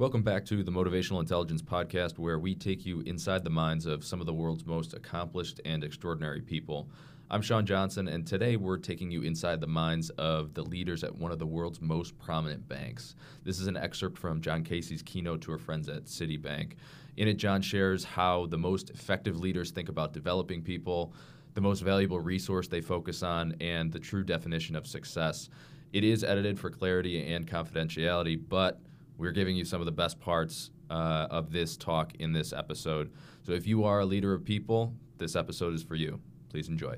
Welcome back to the Motivational Intelligence Podcast, where we take you inside the minds of some of the world's most accomplished and extraordinary people. I'm Sean Johnson, and today we're taking you inside the minds of the leaders at one of the world's most prominent banks. This is an excerpt from John Casey's keynote to our friends at Citibank. In it, John shares how the most effective leaders think about developing people, the most valuable resource they focus on, and the true definition of success. It is edited for clarity and confidentiality, but we're giving you some of the best parts uh, of this talk in this episode. So if you are a leader of people, this episode is for you. Please enjoy.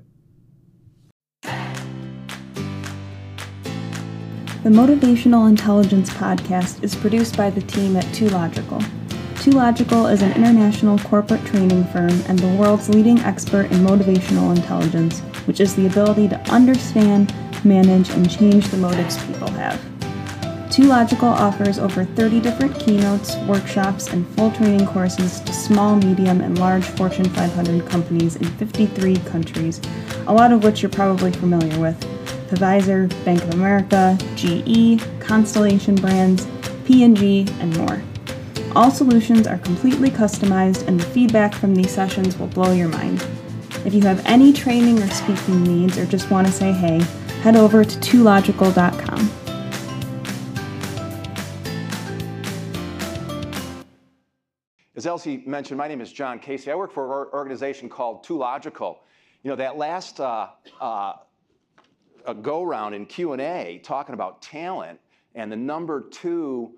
The Motivational Intelligence Podcast is produced by the team at 2Logical. Two Logical is an international corporate training firm and the world's leading expert in motivational intelligence, which is the ability to understand, manage, and change the motives people have. 2Logical offers over 30 different keynotes, workshops, and full training courses to small, medium, and large Fortune 500 companies in 53 countries, a lot of which you're probably familiar with Pfizer, Bank of America, GE, Constellation Brands, P&G, and more. All solutions are completely customized, and the feedback from these sessions will blow your mind. If you have any training or speaking needs or just want to say hey, head over to 2logical.com. As Elsie mentioned, my name is John Casey. I work for an organization called 2Logical. You know, that last uh, uh, go round in Q&A talking about talent and the number two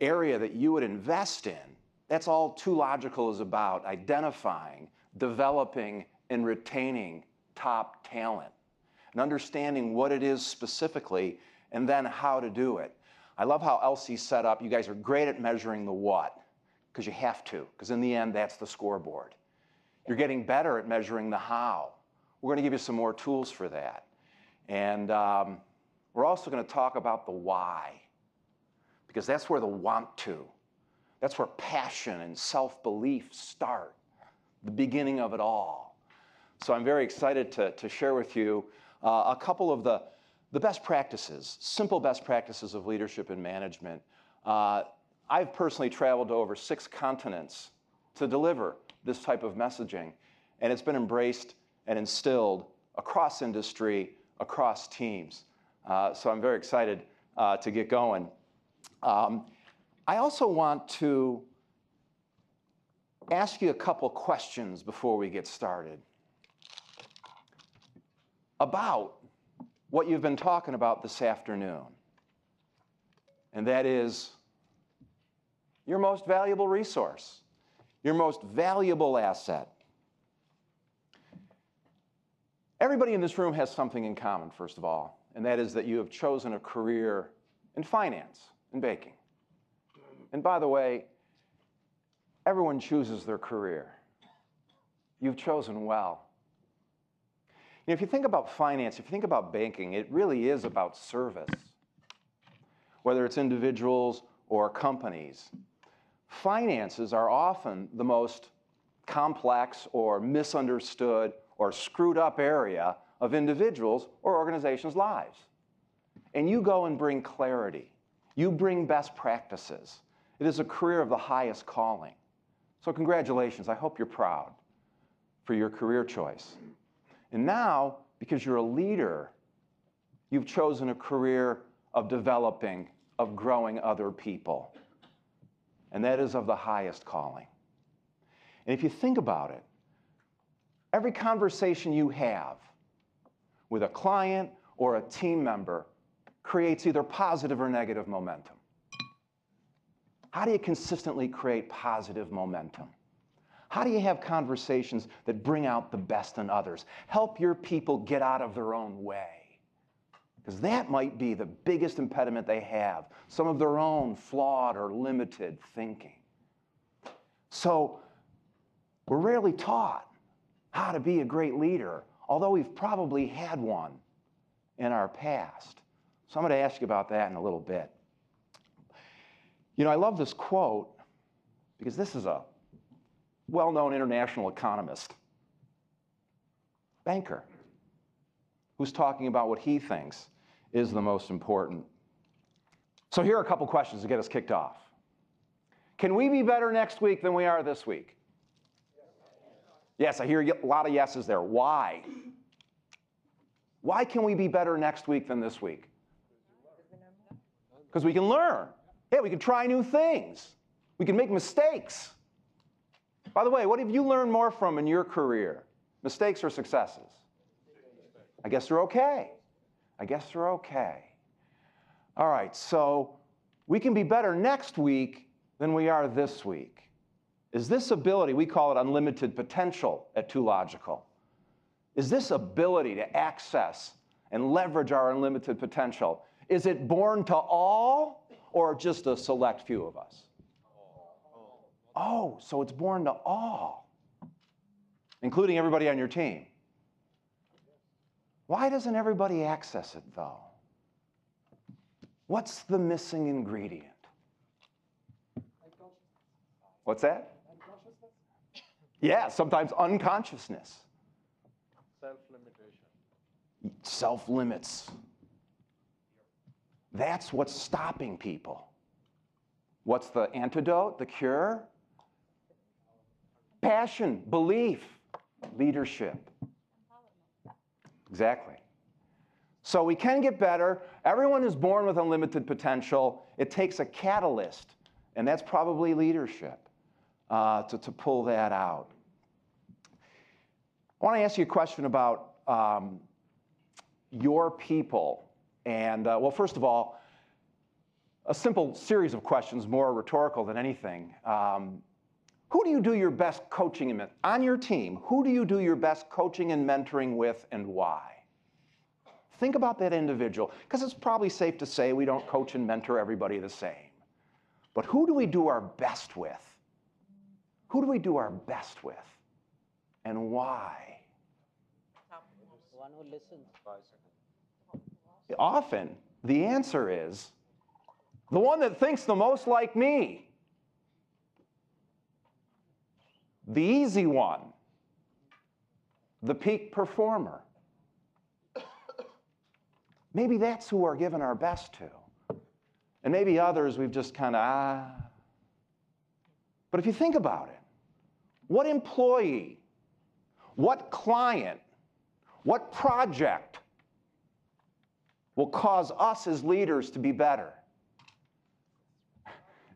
area that you would invest in, that's all 2Logical is about, identifying, developing, and retaining top talent and understanding what it is specifically and then how to do it. I love how Elsie set up, you guys are great at measuring the what because you have to, because in the end, that's the scoreboard. You're getting better at measuring the how. We're going to give you some more tools for that. And um, we're also going to talk about the why, because that's where the want to, that's where passion and self belief start, the beginning of it all. So I'm very excited to, to share with you uh, a couple of the, the best practices, simple best practices of leadership and management. Uh, I've personally traveled to over six continents to deliver this type of messaging, and it's been embraced and instilled across industry, across teams. Uh, so I'm very excited uh, to get going. Um, I also want to ask you a couple questions before we get started about what you've been talking about this afternoon. And that is your most valuable resource, your most valuable asset. Everybody in this room has something in common, first of all, and that is that you have chosen a career in finance, in banking. And by the way, everyone chooses their career. You've chosen well. You know, if you think about finance, if you think about banking, it really is about service, whether it's individuals or companies. Finances are often the most complex or misunderstood or screwed up area of individuals or organizations' lives. And you go and bring clarity. You bring best practices. It is a career of the highest calling. So, congratulations. I hope you're proud for your career choice. And now, because you're a leader, you've chosen a career of developing, of growing other people and that is of the highest calling. And if you think about it, every conversation you have with a client or a team member creates either positive or negative momentum. How do you consistently create positive momentum? How do you have conversations that bring out the best in others? Help your people get out of their own way. Because that might be the biggest impediment they have, some of their own flawed or limited thinking. So, we're rarely taught how to be a great leader, although we've probably had one in our past. So, I'm going to ask you about that in a little bit. You know, I love this quote because this is a well known international economist, banker, who's talking about what he thinks is the most important. So here are a couple questions to get us kicked off. Can we be better next week than we are this week? Yes, I hear a lot of yeses there. Why? Why can we be better next week than this week? Because we can learn. Yeah, we can try new things. We can make mistakes. By the way, what have you learned more from in your career? Mistakes or successes? I guess they're okay. I guess they're okay. All right, so we can be better next week than we are this week. Is this ability, we call it unlimited potential at 2Logical, is this ability to access and leverage our unlimited potential, is it born to all or just a select few of us? Oh, so it's born to all, including everybody on your team. Why doesn't everybody access it though? What's the missing ingredient? What's that? Yeah, sometimes unconsciousness. Self limitation. Self limits. That's what's stopping people. What's the antidote, the cure? Passion, belief, leadership. Exactly. So we can get better. Everyone is born with unlimited potential. It takes a catalyst, and that's probably leadership uh, to, to pull that out. I want to ask you a question about um, your people. And, uh, well, first of all, a simple series of questions, more rhetorical than anything. Um, who do you do your best coaching in, on your team? Who do you do your best coaching and mentoring with, and why? Think about that individual, because it's probably safe to say we don't coach and mentor everybody the same. But who do we do our best with? Who do we do our best with? And why? One who listens. Often, the answer is the one that thinks the most like me. The easy one. The peak performer. Maybe that's who we're giving our best to. And maybe others we've just kind of, ah. But if you think about it, what employee, what client, what project will cause us as leaders to be better?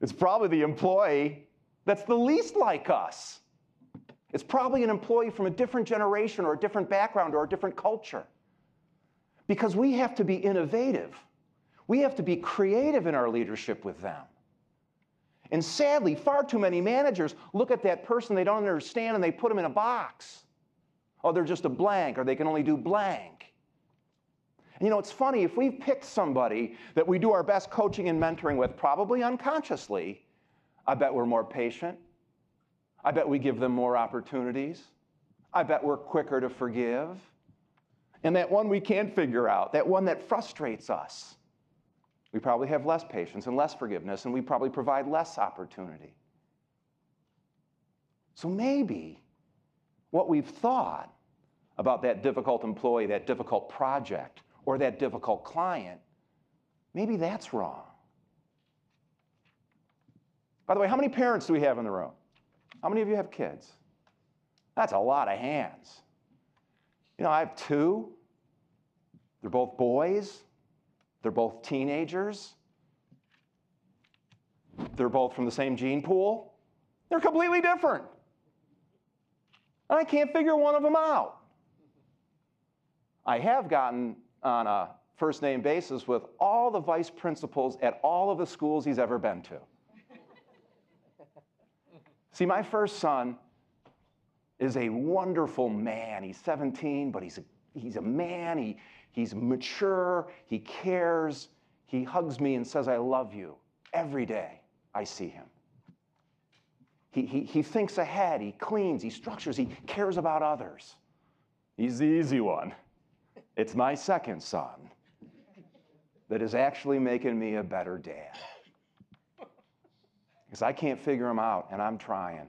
It's probably the employee that's the least like us. It's probably an employee from a different generation or a different background or a different culture. Because we have to be innovative. We have to be creative in our leadership with them. And sadly, far too many managers look at that person they don't understand and they put them in a box. Oh, they're just a blank, or they can only do blank. And you know, it's funny, if we've picked somebody that we do our best coaching and mentoring with, probably unconsciously, I bet we're more patient. I bet we give them more opportunities. I bet we're quicker to forgive. And that one we can't figure out, that one that frustrates us, we probably have less patience and less forgiveness, and we probably provide less opportunity. So maybe what we've thought about that difficult employee, that difficult project, or that difficult client, maybe that's wrong. By the way, how many parents do we have in the room? How many of you have kids? That's a lot of hands. You know, I have two. They're both boys. They're both teenagers. They're both from the same gene pool. They're completely different. And I can't figure one of them out. I have gotten on a first name basis with all the vice principals at all of the schools he's ever been to. See, my first son is a wonderful man. He's 17, but he's a, he's a man. He, He's mature, he cares, he hugs me and says, I love you every day I see him. He, he, he thinks ahead, he cleans, he structures, he cares about others. He's the easy one. It's my second son that is actually making me a better dad. Because I can't figure him out, and I'm trying.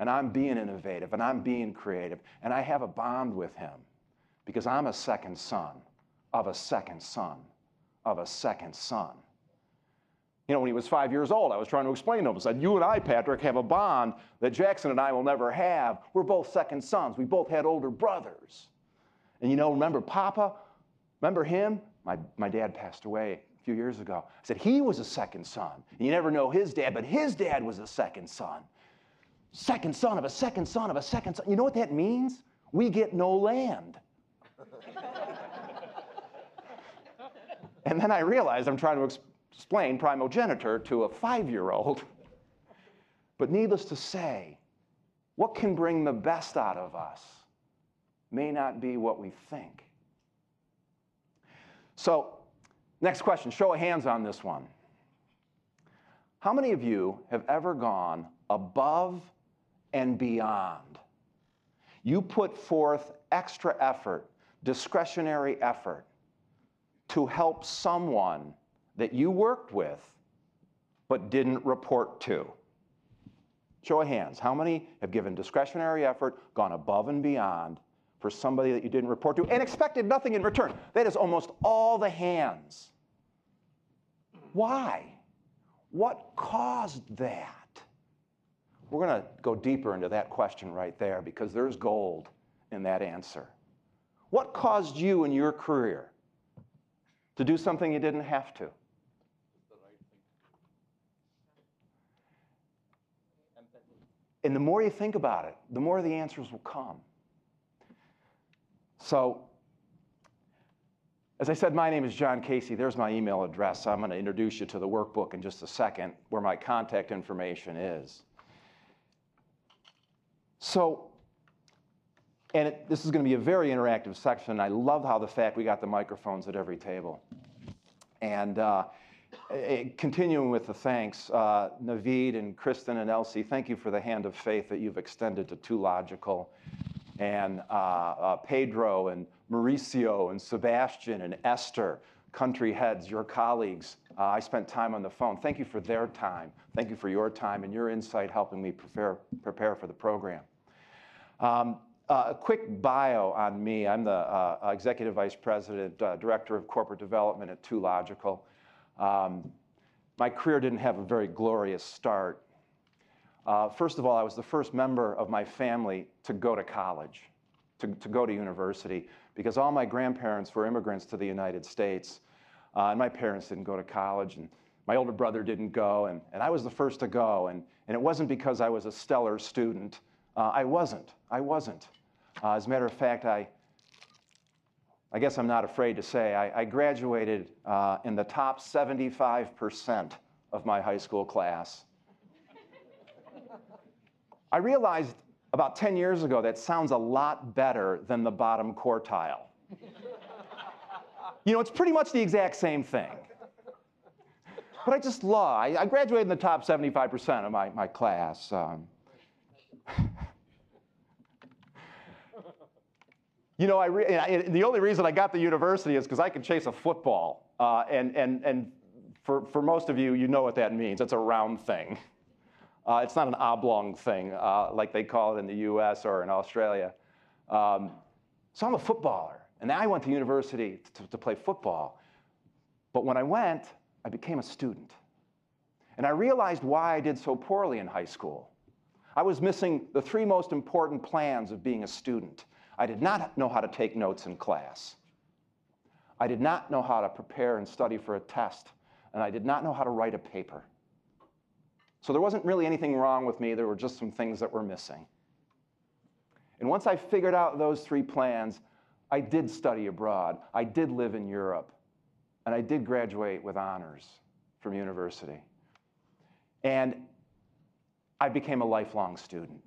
And I'm being innovative, and I'm being creative, and I have a bond with him because I'm a second son of a second son of a second son. You know, when he was five years old, I was trying to explain to him. I said, You and I, Patrick, have a bond that Jackson and I will never have. We're both second sons. We both had older brothers. And you know, remember Papa? Remember him? My, my dad passed away few years ago. I said, He was a second son. You never know his dad, but his dad was a second son. Second son of a second son of a second son. You know what that means? We get no land. and then I realized I'm trying to explain explain primogeniture to a five year old. But needless to say, what can bring the best out of us may not be what we think. So, next question show of hands on this one. How many of you have ever gone above and beyond? You put forth extra effort, discretionary effort to help someone that you worked with but didn't report to? Show of hands. How many have given discretionary effort, gone above and beyond for somebody that you didn't report to, and expected nothing in return? That is almost all the hands. Why? What caused that? We're going to go deeper into that question right there because there's gold in that answer. What caused you in your career to do something you didn't have to? And the more you think about it, the more the answers will come. So, as I said, my name is John Casey. There's my email address. I'm going to introduce you to the workbook in just a second, where my contact information is. So, and it, this is going to be a very interactive section. I love how the fact we got the microphones at every table. And uh, continuing with the thanks, uh, Naveed and Kristen and Elsie, thank you for the hand of faith that you've extended to 2Logical. And uh, uh, Pedro and Mauricio and Sebastian and Esther, country heads, your colleagues. Uh, I spent time on the phone. Thank you for their time. Thank you for your time and your insight helping me prepare, prepare for the program. Um, uh, a quick bio on me. I'm the uh, Executive Vice President, uh, Director of Corporate Development at 2Logical. Um, my career didn't have a very glorious start. Uh, first of all, I was the first member of my family to go to college, to, to go to university, because all my grandparents were immigrants to the United States, uh, and my parents didn't go to college, and my older brother didn't go, and, and I was the first to go, and, and it wasn't because I was a stellar student. Uh, I wasn't. I wasn't. Uh, as a matter of fact, I, I guess I'm not afraid to say, I, I graduated uh, in the top 75% of my high school class. I realized about 10 years ago that sounds a lot better than the bottom quartile. you know, it's pretty much the exact same thing. But I just lie. I, graduated in the top 75% of my, my class. Um, You know, I re- the only reason I got the university is because I could chase a football. Uh, and and, and for, for most of you, you know what that means. It's a round thing. Uh, it's not an oblong thing uh, like they call it in the US or in Australia. Um, so I'm a footballer. And I went to university to, to play football. But when I went, I became a student. And I realized why I did so poorly in high school. I was missing the three most important plans of being a student. I did not know how to take notes in class. I did not know how to prepare and study for a test, and I did not know how to write a paper. So there wasn't really anything wrong with me, there were just some things that were missing. And once I figured out those three plans, I did study abroad, I did live in Europe, and I did graduate with honors from university. And I became a lifelong student.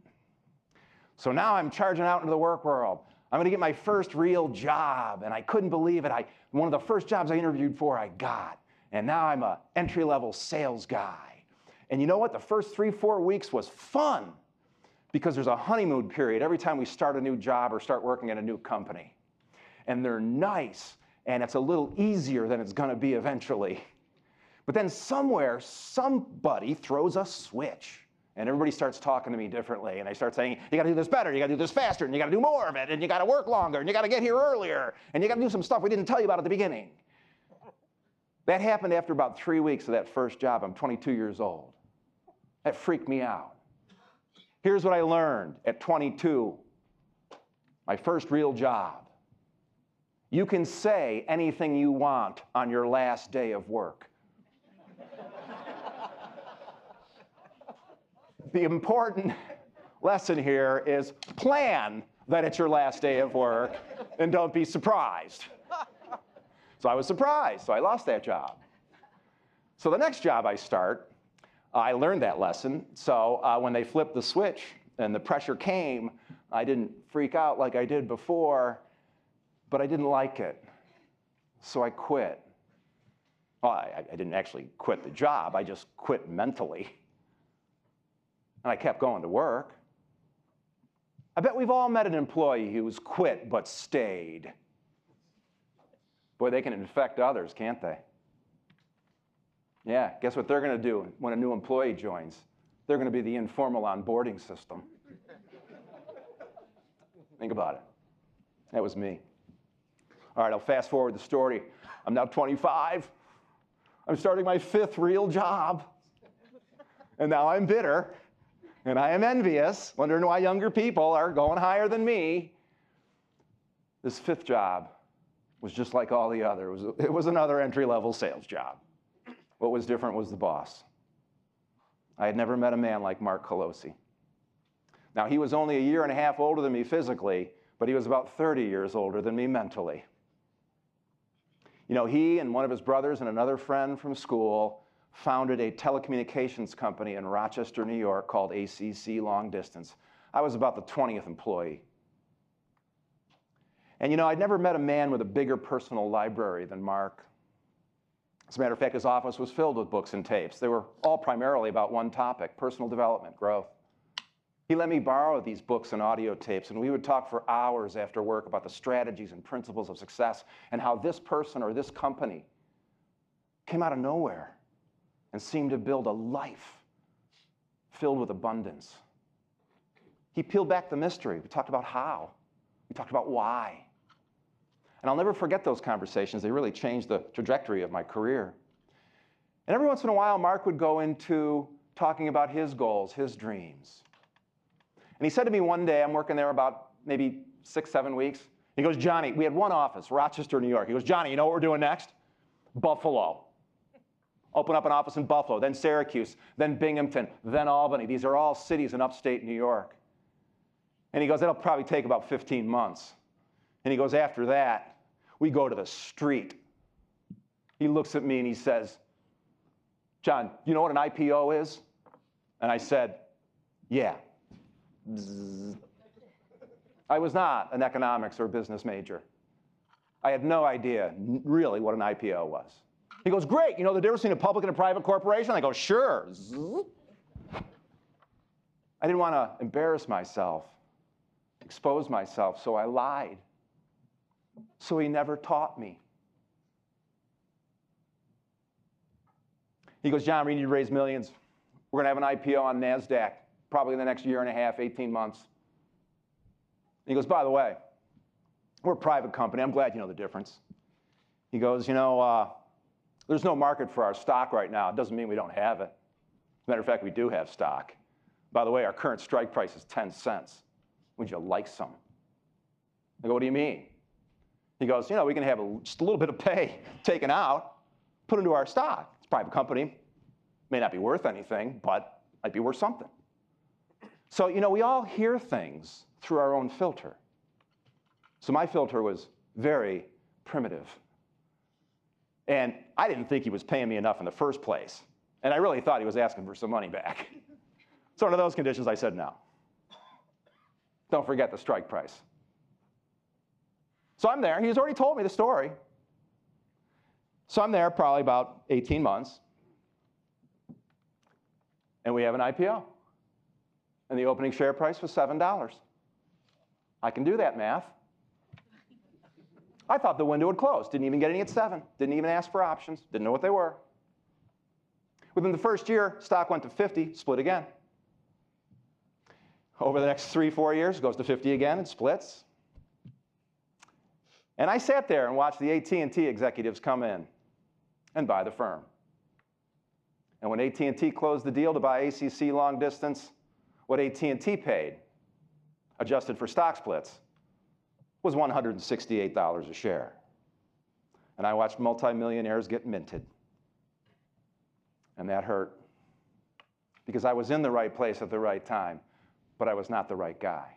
So now I'm charging out into the work world. I'm going to get my first real job. And I couldn't believe it. I, one of the first jobs I interviewed for, I got. And now I'm an entry level sales guy. And you know what? The first three, four weeks was fun because there's a honeymoon period every time we start a new job or start working at a new company. And they're nice, and it's a little easier than it's going to be eventually. But then somewhere, somebody throws a switch. And everybody starts talking to me differently. And they start saying, you got to do this better, you got to do this faster, and you got to do more of it, and you got to work longer, and you got to get here earlier, and you got to do some stuff we didn't tell you about at the beginning. That happened after about three weeks of that first job. I'm 22 years old. That freaked me out. Here's what I learned at 22, my first real job. You can say anything you want on your last day of work. the important lesson here is plan that it's your last day of work and don't be surprised. So I was surprised, so I lost that job. So the next job I start, I learned that lesson. So uh, when they flipped the switch and the pressure came, I didn't freak out like I did before, but I didn't like it. So I quit. Well, I, I didn't actually quit the job, I just quit mentally. And I kept going to work. I bet we've all met an employee who's quit but stayed. Boy, they can infect others, can't they? Yeah, guess what they're going to do when a new employee joins? They're going to be the informal onboarding system. Think about it. That was me. All right, I'll fast forward the story. I'm now 25. I'm starting my fifth real job. And now I'm bitter and I am envious, wondering why younger people are going higher than me. This fifth job was just like all the other. It was, it was another entry level sales job. What was different was the boss. I had never met a man like Mark Colosi. Now, he was only a year and a half older than me physically, but he was about 30 years older than me mentally. You know, he and one of his brothers and another friend from school founded a telecommunications company in Rochester, New York called ACC Long Distance. I was about the 20th employee. And you know, I'd never met a man with a bigger personal library than Mark. As a matter of fact, his office was filled with books and tapes. They were all primarily about one topic personal development, growth. He let me borrow these books and audio tapes, and we would talk for hours after work about the strategies and principles of success and how this person or this company came out of nowhere and seemed to build a life filled with abundance. He peeled back the mystery. We talked about how, we talked about why. And I'll never forget those conversations. They really changed the trajectory of my career. And every once in a while, Mark would go into talking about his goals, his dreams. And he said to me one day, I'm working there about maybe six, seven weeks. He goes, Johnny, we had one office, Rochester, New York. He goes, Johnny, you know what we're doing next? Buffalo open up an office in Buffalo, then Syracuse, then Binghamton, then Albany. These are all cities in upstate New York. And he goes, That'll probably take about 15 months. And he goes, After that, we go to the street. He looks at me and he says, John, you know what an IPO is? And I said, Yeah. I was not an economics or business major. I had no idea really what an IPO was. He goes, Great, you know the difference between a public and a private corporation? I go, Sure. I didn't want to embarrass myself, expose myself, so I lied. So he never taught me. He goes, John, we need to raise millions. We're going to have an IPO on NASDAQ probably in the next year and a half, 18 months. He goes, by the way, we're a private company. I'm glad you know the difference. He goes, you know, uh, there's no market for our stock right now. It doesn't mean we don't have it. Matter of fact, we do have stock. By the way, our current strike price is 10 cents. Would you like some? I go, what do you mean? He goes, you know, we can have a, just a little bit of pay taken out, put into our stock. It's a private company. May not be worth anything, but might be worth something. So, you know, we all hear things through our own filter. So my filter was very primitive. And I didn't think he was paying me enough in the first place. And I really thought he was asking for some money back. so, under those conditions, I said no. Don't forget the strike price. So I'm there. He's already told me the story. So I'm there probably about 18 months. And we have an IPO. And the opening share price was $7. I can do that math. I thought the window would close. Didn't even get any at seven. Didn't even ask for options. Didn't know what they were. Within the first year, stock went to 50, split again. Over the next three, four years, goes to 50 again and splits. And I sat there and watched the AT&T executives come in. and buy the firm. And when AT&T closed the deal to buy ACC long distance, what AT&T paid, adjusted for stock splits, was $168 a share. And I watched multimillionaires get minted. And that hurt because I was in the right place at the right time, but I was not the right guy.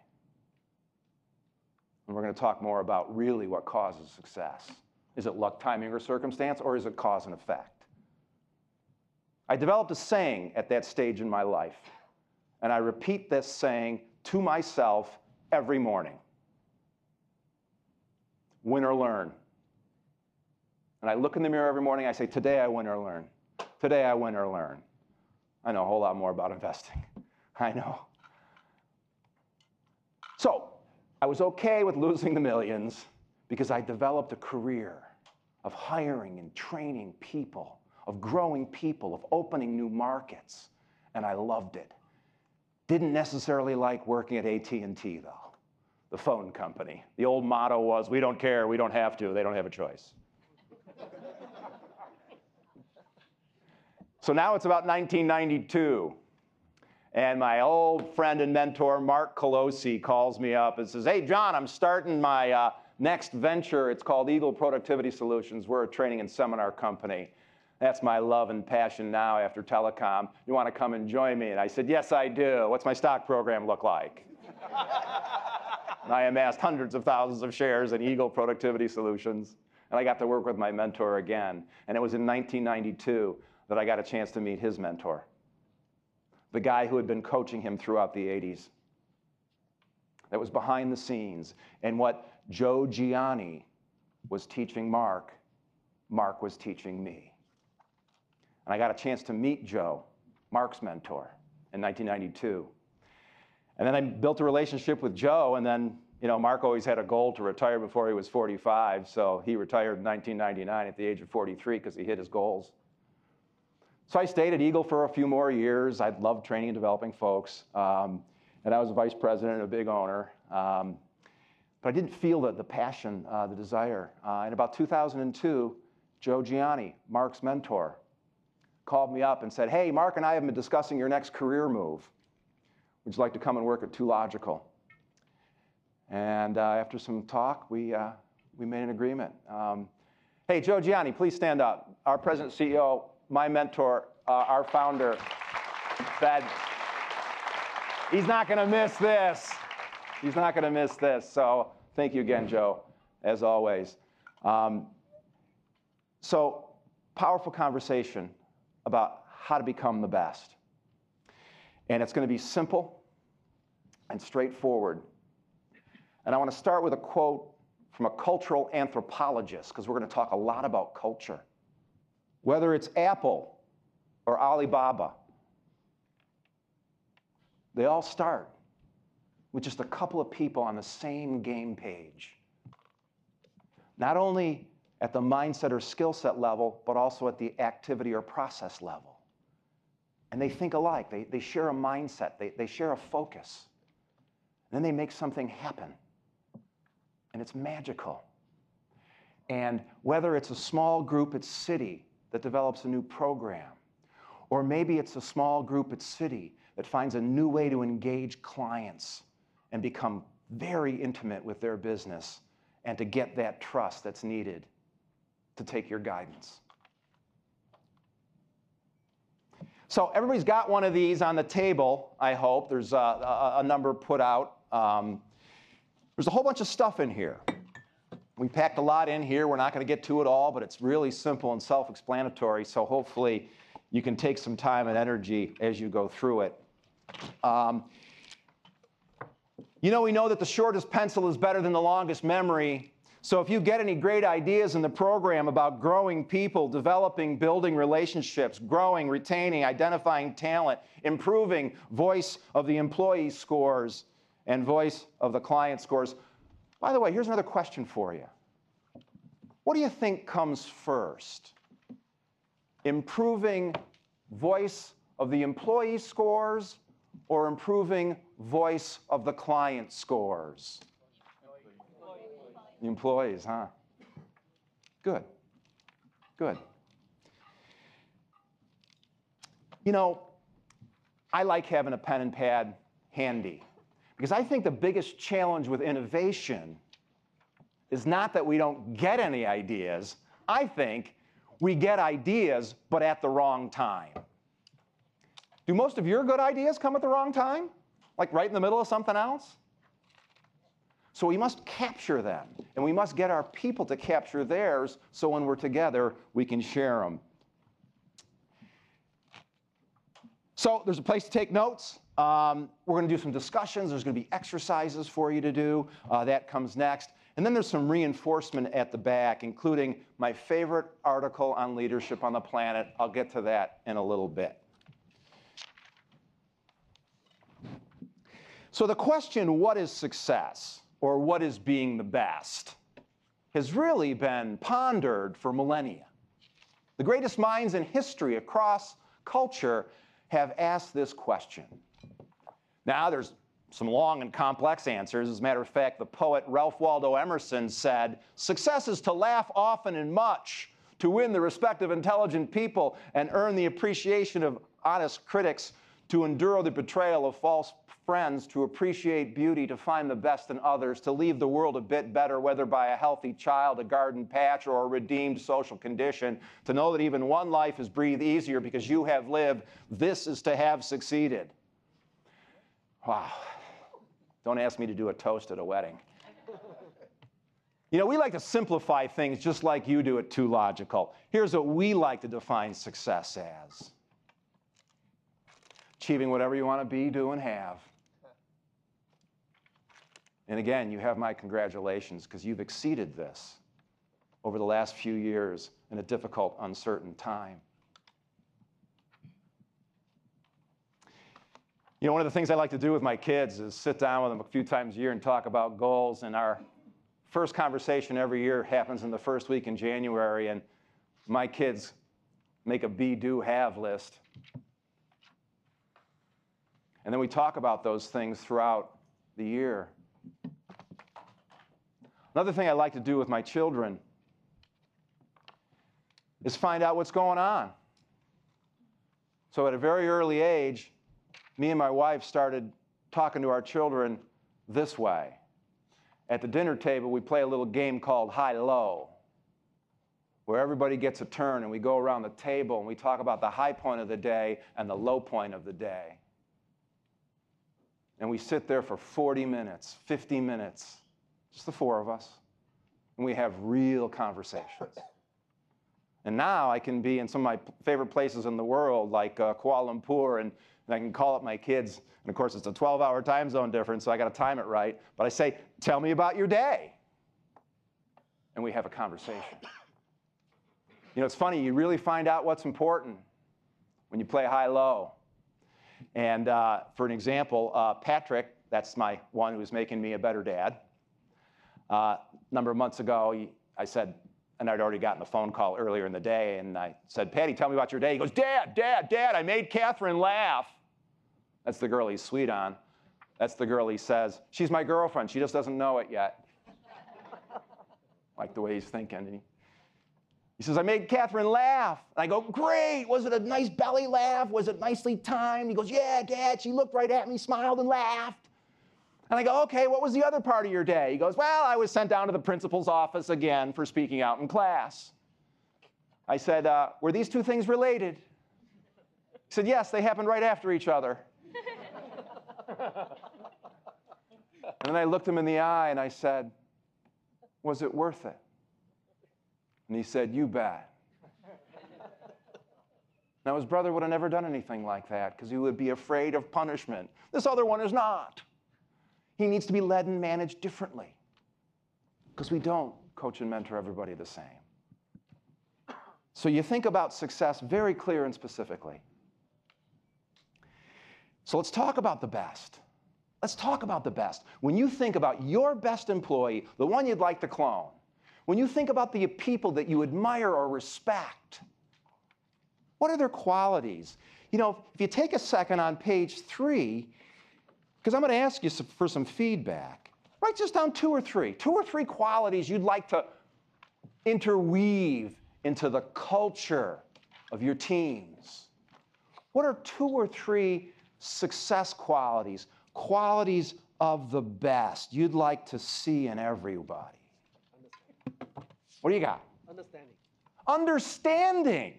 And we're going to talk more about really what causes success. Is it luck, timing, or circumstance, or is it cause and effect? I developed a saying at that stage in my life, and I repeat this saying to myself every morning win or learn. And I look in the mirror every morning, I say, Today I win or learn. Today I win or learn. I know a whole lot more about investing. I know. So I was okay with losing the millions because I developed a career of hiring and training people, of growing people, of opening new markets, and I loved it. Didn't necessarily like working at AT&T though, the phone company. The old motto was, we don't care, we don't have to, they don't have a choice. so now it's about 1992. And my old friend and mentor, Mark Colosi, calls me up and says, Hey, John, I'm starting my uh, next venture. It's called Eagle Productivity Solutions. We're a training and seminar company. That's my love and passion now after telecom. You want to come and join me? And I said, Yes, I do. What's my stock program look like? I amassed hundreds of thousands of shares in Eagle Productivity Solutions. And I got to work with my mentor again. And it was in 1992 that I got a chance to meet his mentor, the guy who had been coaching him throughout the 80s. That was behind the scenes. And what Joe Gianni was teaching Mark, Mark was teaching me. And I got a chance to meet Joe, Mark's mentor, in 1992. And then I built a relationship with Joe, and then, you know, Mark always had a goal to retire before he was 45, so he retired in 1999 at the age of 43 because he hit his goals. So I stayed at Eagle for a few more years. I loved training and developing folks. Um, and I was a vice president and a big owner. Um, but I didn't feel the, the passion, uh, the desire. Uh, in about 2002, Joe Gianni, Mark's mentor, called me up and said, Hey, Mark and I have been discussing your next career move. Would you like to come and work at 2Logical? And uh, after some talk, we, uh, we made an agreement. Um, hey, Joe Gianni, please stand up. Our president CEO, my mentor, uh, our founder, said, He's not going to miss this. He's not going to miss this. So thank you again, Joe, as always. Um, so, powerful conversation about how to become the best. And it's going to be simple and straightforward. And I want to start with a quote from a cultural anthropologist, because we're going to talk a lot about culture. Whether it's Apple or Alibaba, they all start with just a couple of people on the same game page. Not only at the mindset or skill set level, but also at the activity or process level. And they think alike, they, they share a mindset, they, they share a focus. And then they make something happen. And it's magical. And whether it's a small group at Citi that develops a new program, or maybe it's a small group at Citi that finds a new way to engage clients and become very intimate with their business and to get that trust that's needed to take your guidance. So everybody's got one of these on the table, I hope. There's a, a, a number put out. Um, there's a whole bunch of stuff in here. We packed a lot in here. We're not going to get to it all, but it's really simple and self explanatory. So hopefully you can take some time and energy as you go through it. Um, you know, we know that the shortest pencil is better than the longest memory. So if you get any great ideas in the program about growing people, developing, building relationships, growing, retaining, identifying talent, improving voice of the employee scores and voice of the client scores. By the way, here's another question for you. What do you think comes first? Improving voice of the employee scores or improving voice of the client scores? The employees, huh? Good. Good. You know, I like having a pen and pad handy because I think the biggest challenge with innovation is not that we don't get any ideas. I think we get ideas, but at the wrong time. Do most of your good ideas come at the wrong time? Like right in the middle of something else? So we must capture them, and we must get our people to capture theirs so when we're together, we can share them. So there's a place to take notes. Um, we're going to do some discussions. There's going to be exercises for you to do. Uh, that comes next. And then there's some reinforcement at the back, including my favorite article on leadership on the planet. I'll get to that in a little bit. So the question, what is success, or what is being the best, has really been pondered for millennia. The greatest minds in history across culture have asked this question. Now, there's some long and complex answers. As a matter of fact, the poet Ralph Waldo Emerson said, Success is to laugh often and much, to win the respect of intelligent people and earn the appreciation of honest critics, to endure the betrayal of false friends, to appreciate beauty, to find the best in others, to leave the world a bit better, whether by a healthy child, a garden patch, or a redeemed social condition, to know that even one life is breathed easier because you have lived. This is to have succeeded. Wow. Don't ask me to do a toast at a wedding. You know, we like to simplify things just like you do at 2Logical. Here's what we like to define success as achieving whatever you want to be, do, and have. And again, you have my congratulations because you've exceeded this over the last few years in a difficult, uncertain time. You know, one of the things I like to do with my kids is sit down with them a few times a year and talk about goals. And our first conversation every year happens in the first week in January. And my kids make a be, do, have list. And then we talk about those things throughout the year. Another thing I like to do with my children is find out what's going on. So at a very early age, me and my wife started talking to our children this way. At the dinner table, we play a little game called High Low, where everybody gets a turn and we go around the table and we talk about the high point of the day and the low point of the day. And we sit there for 40 minutes, 50 minutes, just the four of us, and we have real conversations. And now I can be in some of my favorite places in the world, like uh, Kuala Lumpur, and, and I can call up my kids. And of course, it's a 12 hour time zone difference, so I got to time it right. But I say, Tell me about your day. And we have a conversation. You know, it's funny, you really find out what's important when you play high low. And uh, for an example, uh, Patrick, that's my one who's making me a better dad. Uh, a number of months ago, he, I said, and I'd already gotten a phone call earlier in the day, and I said, Patty, tell me about your day. He goes, Dad, Dad, Dad, I made Catherine laugh. That's the girl he's sweet on. That's the girl he says, She's my girlfriend. She just doesn't know it yet. like the way he's thinking. He says, I made Catherine laugh. And I go, Great. Was it a nice belly laugh? Was it nicely timed? He goes, Yeah, Dad. She looked right at me, smiled, and laughed. And I go, Okay, what was the other part of your day? He goes, Well, I was sent down to the principal's office again for speaking out in class. I said, uh, Were these two things related? He said, Yes, they happened right after each other. and then I looked him in the eye and I said, Was it worth it? And he said, You bet. Now, his brother would have never done anything like that because he would be afraid of punishment. This other one is not. He needs to be led and managed differently because we don't coach and mentor everybody the same. So you think about success very clear and specifically. So let's talk about the best. Let's talk about the best. When you think about your best employee, the one you'd like to clone, when you think about the people that you admire or respect, what are their qualities? You know, if you take a second on page three, because I'm going to ask you for some feedback, write just down two or three, two or three qualities you'd like to interweave into the culture of your teams. What are two or three success qualities, qualities of the best you'd like to see in everybody? What do you got? Understanding. Understanding,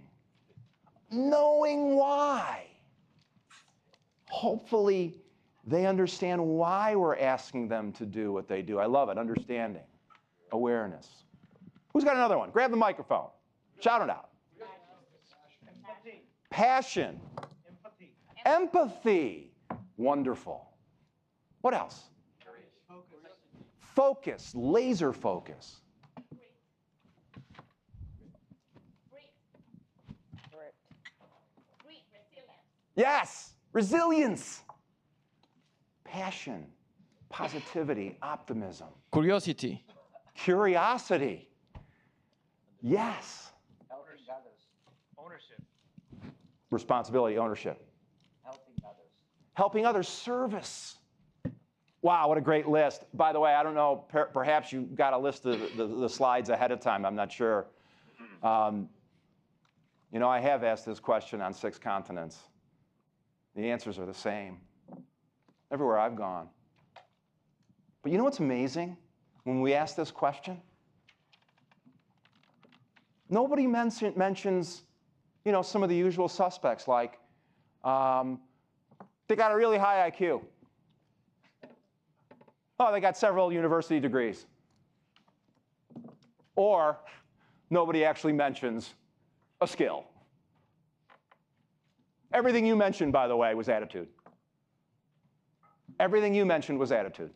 knowing why. Hopefully, they understand why we're asking them to do what they do. I love it. Understanding, awareness. Who's got another one? Grab the microphone. Shout it out. Passion. Empathy. Empathy. Wonderful. What else? Focus, laser focus. Yes, resilience. Passion, positivity, optimism, Curiosity. curiosity. Yes, Helping others. Ownership. responsibility, ownership. Helping others. helping others, service. Wow, what a great list. By the way, I don't know, per- perhaps you got a list of the, the, the slides ahead of time, I'm not sure. Um, you know, I have asked this question on six continents. The answers are the same everywhere I've gone. But you know what's amazing when we ask this question? Nobody mention, mentions, you know, some of the usual suspects like, um, they got a really high IQ. Oh, they got several university degrees. Or nobody actually mentions a skill. Everything you mentioned, by the way, was attitude. Everything you mentioned was attitude.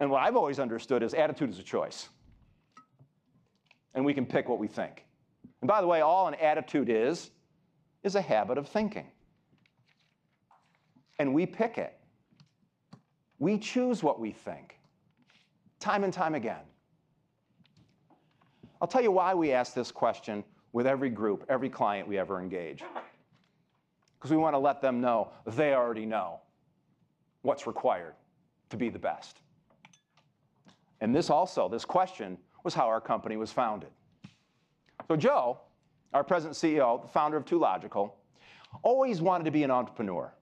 And what I've always understood is attitude is a choice. And we can pick what we think. And by the way, all an attitude is, is a habit of thinking and we pick it. We choose what we think, time and time again. I'll tell you why we ask this question with every group, every client we ever engage. Because we want to let them know they already know what's required to be the best. And this also, this question, was how our company was founded. So, Joe, our present CEO, the founder of 2Logical, always wanted to be an entrepreneur.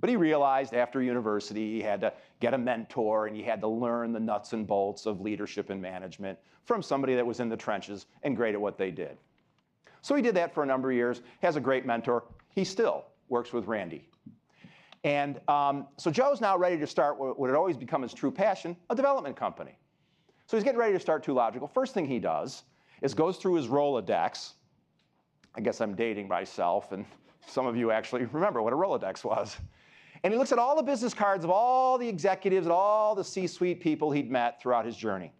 But he realized after university he had to get a mentor and he had to learn the nuts and bolts of leadership and management from somebody that was in the trenches and great at what they did. So he did that for a number of years, has a great mentor. He still works with Randy. And um, so Joe's now ready to start what had always become his true passion, a development company. So he's getting ready to start 2Logical. First thing he does is goes through his Rolodex. I guess I'm dating myself, and some of you actually remember what a Rolodex was. And he looks at all the business cards of all the executives and all the C suite people he'd met throughout his journey.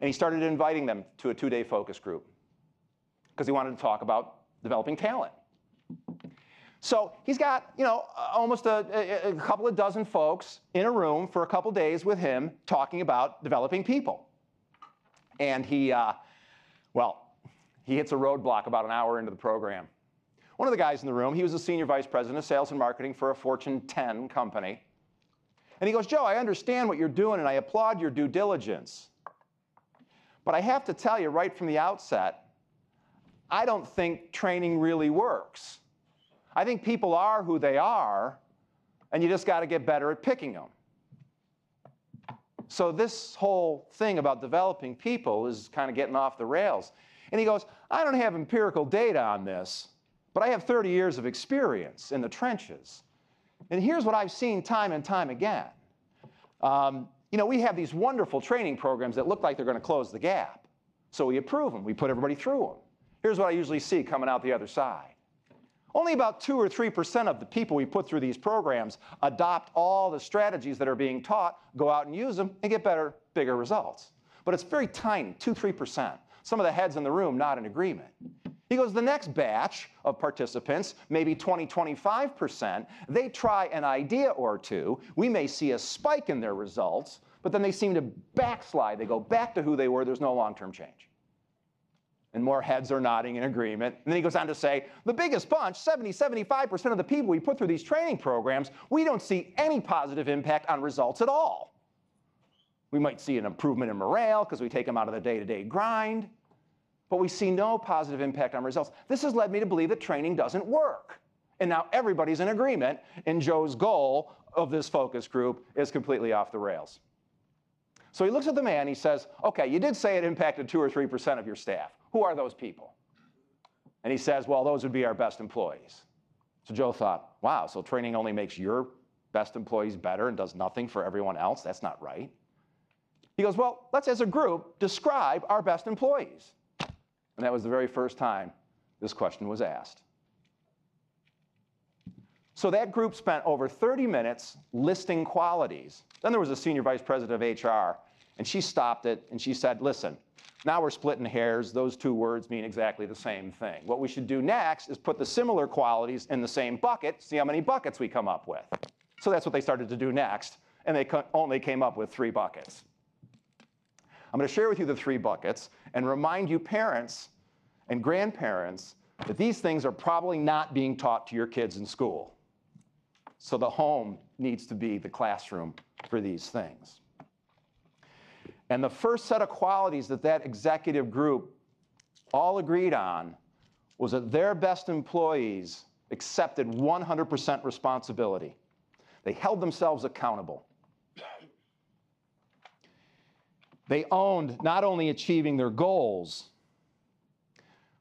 And he started inviting them to a two day focus group because he wanted to talk about developing talent. So he's got, you know, almost a, a, couple of dozen folks in a room for a couple days with him talking about developing people. And he, uh, well, he hits a roadblock about an hour into the program. One of the guys in the room, he was a senior vice president of sales and marketing for a Fortune 10 company. And he goes, Joe, I understand what you're doing and I applaud your due diligence. But I have to tell you right from the outset, I don't think training really works. I think people are who they are, and you just got to get better at picking them. So, this whole thing about developing people is kind of getting off the rails. And he goes, I don't have empirical data on this, but I have 30 years of experience in the trenches. And here's what I've seen time and time again. Um, you know, we have these wonderful training programs that look like they're going to close the gap. So we approve them, we put everybody through them. Here's what I usually see coming out the other side. Only about 2 or 3% of the people we put through these programs adopt all the strategies that are being taught, go out and use them, and get better, bigger results. But it's very tiny, 2 3%. Some of the heads in the room not in agreement. He goes, the next batch of participants, maybe 20, 25%, they try an idea or two. We may see a spike in their results, but then they seem to backslide. They go back to who they were. There's no long term change. And more heads are nodding in agreement. And then he goes on to say, the biggest bunch, 70, 75% of the people we put through these training programs, we don't see any positive impact on results at all. We might see an improvement in morale because we take them out of the day to day grind, but we see no positive impact on results. This has led me to believe that training doesn't work. And now everybody's in agreement, and Joe's goal of this focus group is completely off the rails. So he looks at the man, he says, Okay, you did say it impacted 2 or 3% of your staff. Who are those people? And he says, Well, those would be our best employees. So Joe thought, Wow, so training only makes your best employees better and does nothing for everyone else? That's not right. He goes, Well, let's as a group describe our best employees. And that was the very first time this question was asked. So that group spent over 30 minutes listing qualities. Then there was a senior vice president of HR, and she stopped it and she said, Listen, now we're splitting hairs. Those two words mean exactly the same thing. What we should do next is put the similar qualities in the same bucket, see how many buckets we come up with. So that's what they started to do next, and they only came up with three buckets. I'm going to share with you the three buckets and remind you, parents and grandparents, that these things are probably not being taught to your kids in school. So the home needs to be the classroom for these things. And the first set of qualities that that executive group all agreed on was that their best employees accepted 100% responsibility. They held themselves accountable. They owned not only achieving their goals,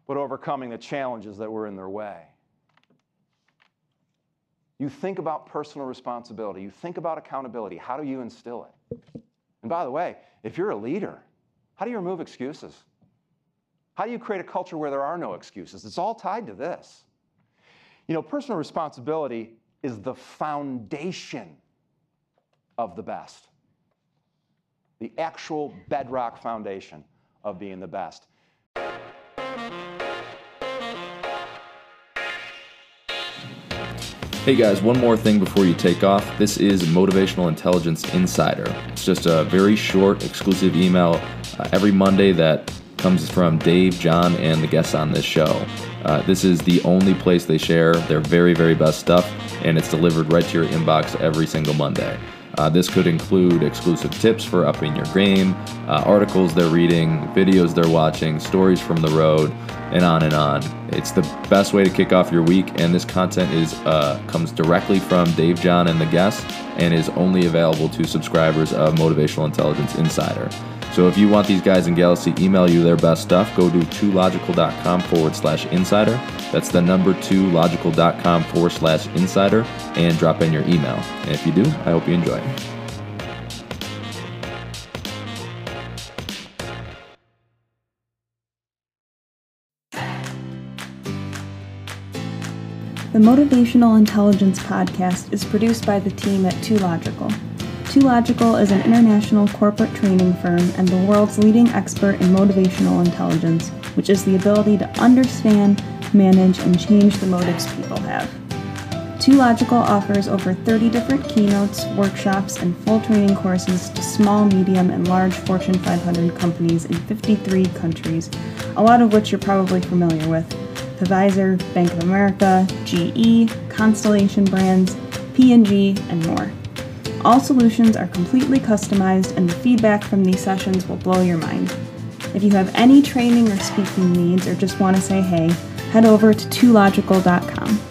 but overcoming the challenges that were in their way. You think about personal responsibility, you think about accountability. How do you instill it? And by the way, if you're a leader, how do you remove excuses? How do you create a culture where there are no excuses? It's all tied to this. You know, personal responsibility is the foundation of the best, the actual bedrock foundation of being the best. Hey guys, one more thing before you take off. This is Motivational Intelligence Insider. It's just a very short, exclusive email uh, every Monday that comes from Dave, John, and the guests on this show. Uh, this is the only place they share their very, very best stuff, and it's delivered right to your inbox every single Monday. Uh, this could include exclusive tips for upping your game, uh, articles they're reading, videos they're watching, stories from the road, and on and on. It's the best way to kick off your week, and this content is uh, comes directly from Dave John and the guests, and is only available to subscribers of Motivational Intelligence Insider. So if you want these guys gals to email you their best stuff, go to 2logical.com forward slash insider. That's the number 2logical.com forward slash insider and drop in your email. And if you do, I hope you enjoy. The Motivational Intelligence Podcast is produced by the team at 2Logical. 2Logical is an international corporate training firm and the world's leading expert in motivational intelligence, which is the ability to understand, manage, and change the motives people have. 2Logical offers over 30 different keynotes, workshops, and full training courses to small, medium, and large Fortune 500 companies in 53 countries, a lot of which you're probably familiar with. Pfizer, Bank of America, GE, Constellation Brands, P&G, and more. All solutions are completely customized, and the feedback from these sessions will blow your mind. If you have any training or speaking needs or just want to say hey, head over to 2logical.com.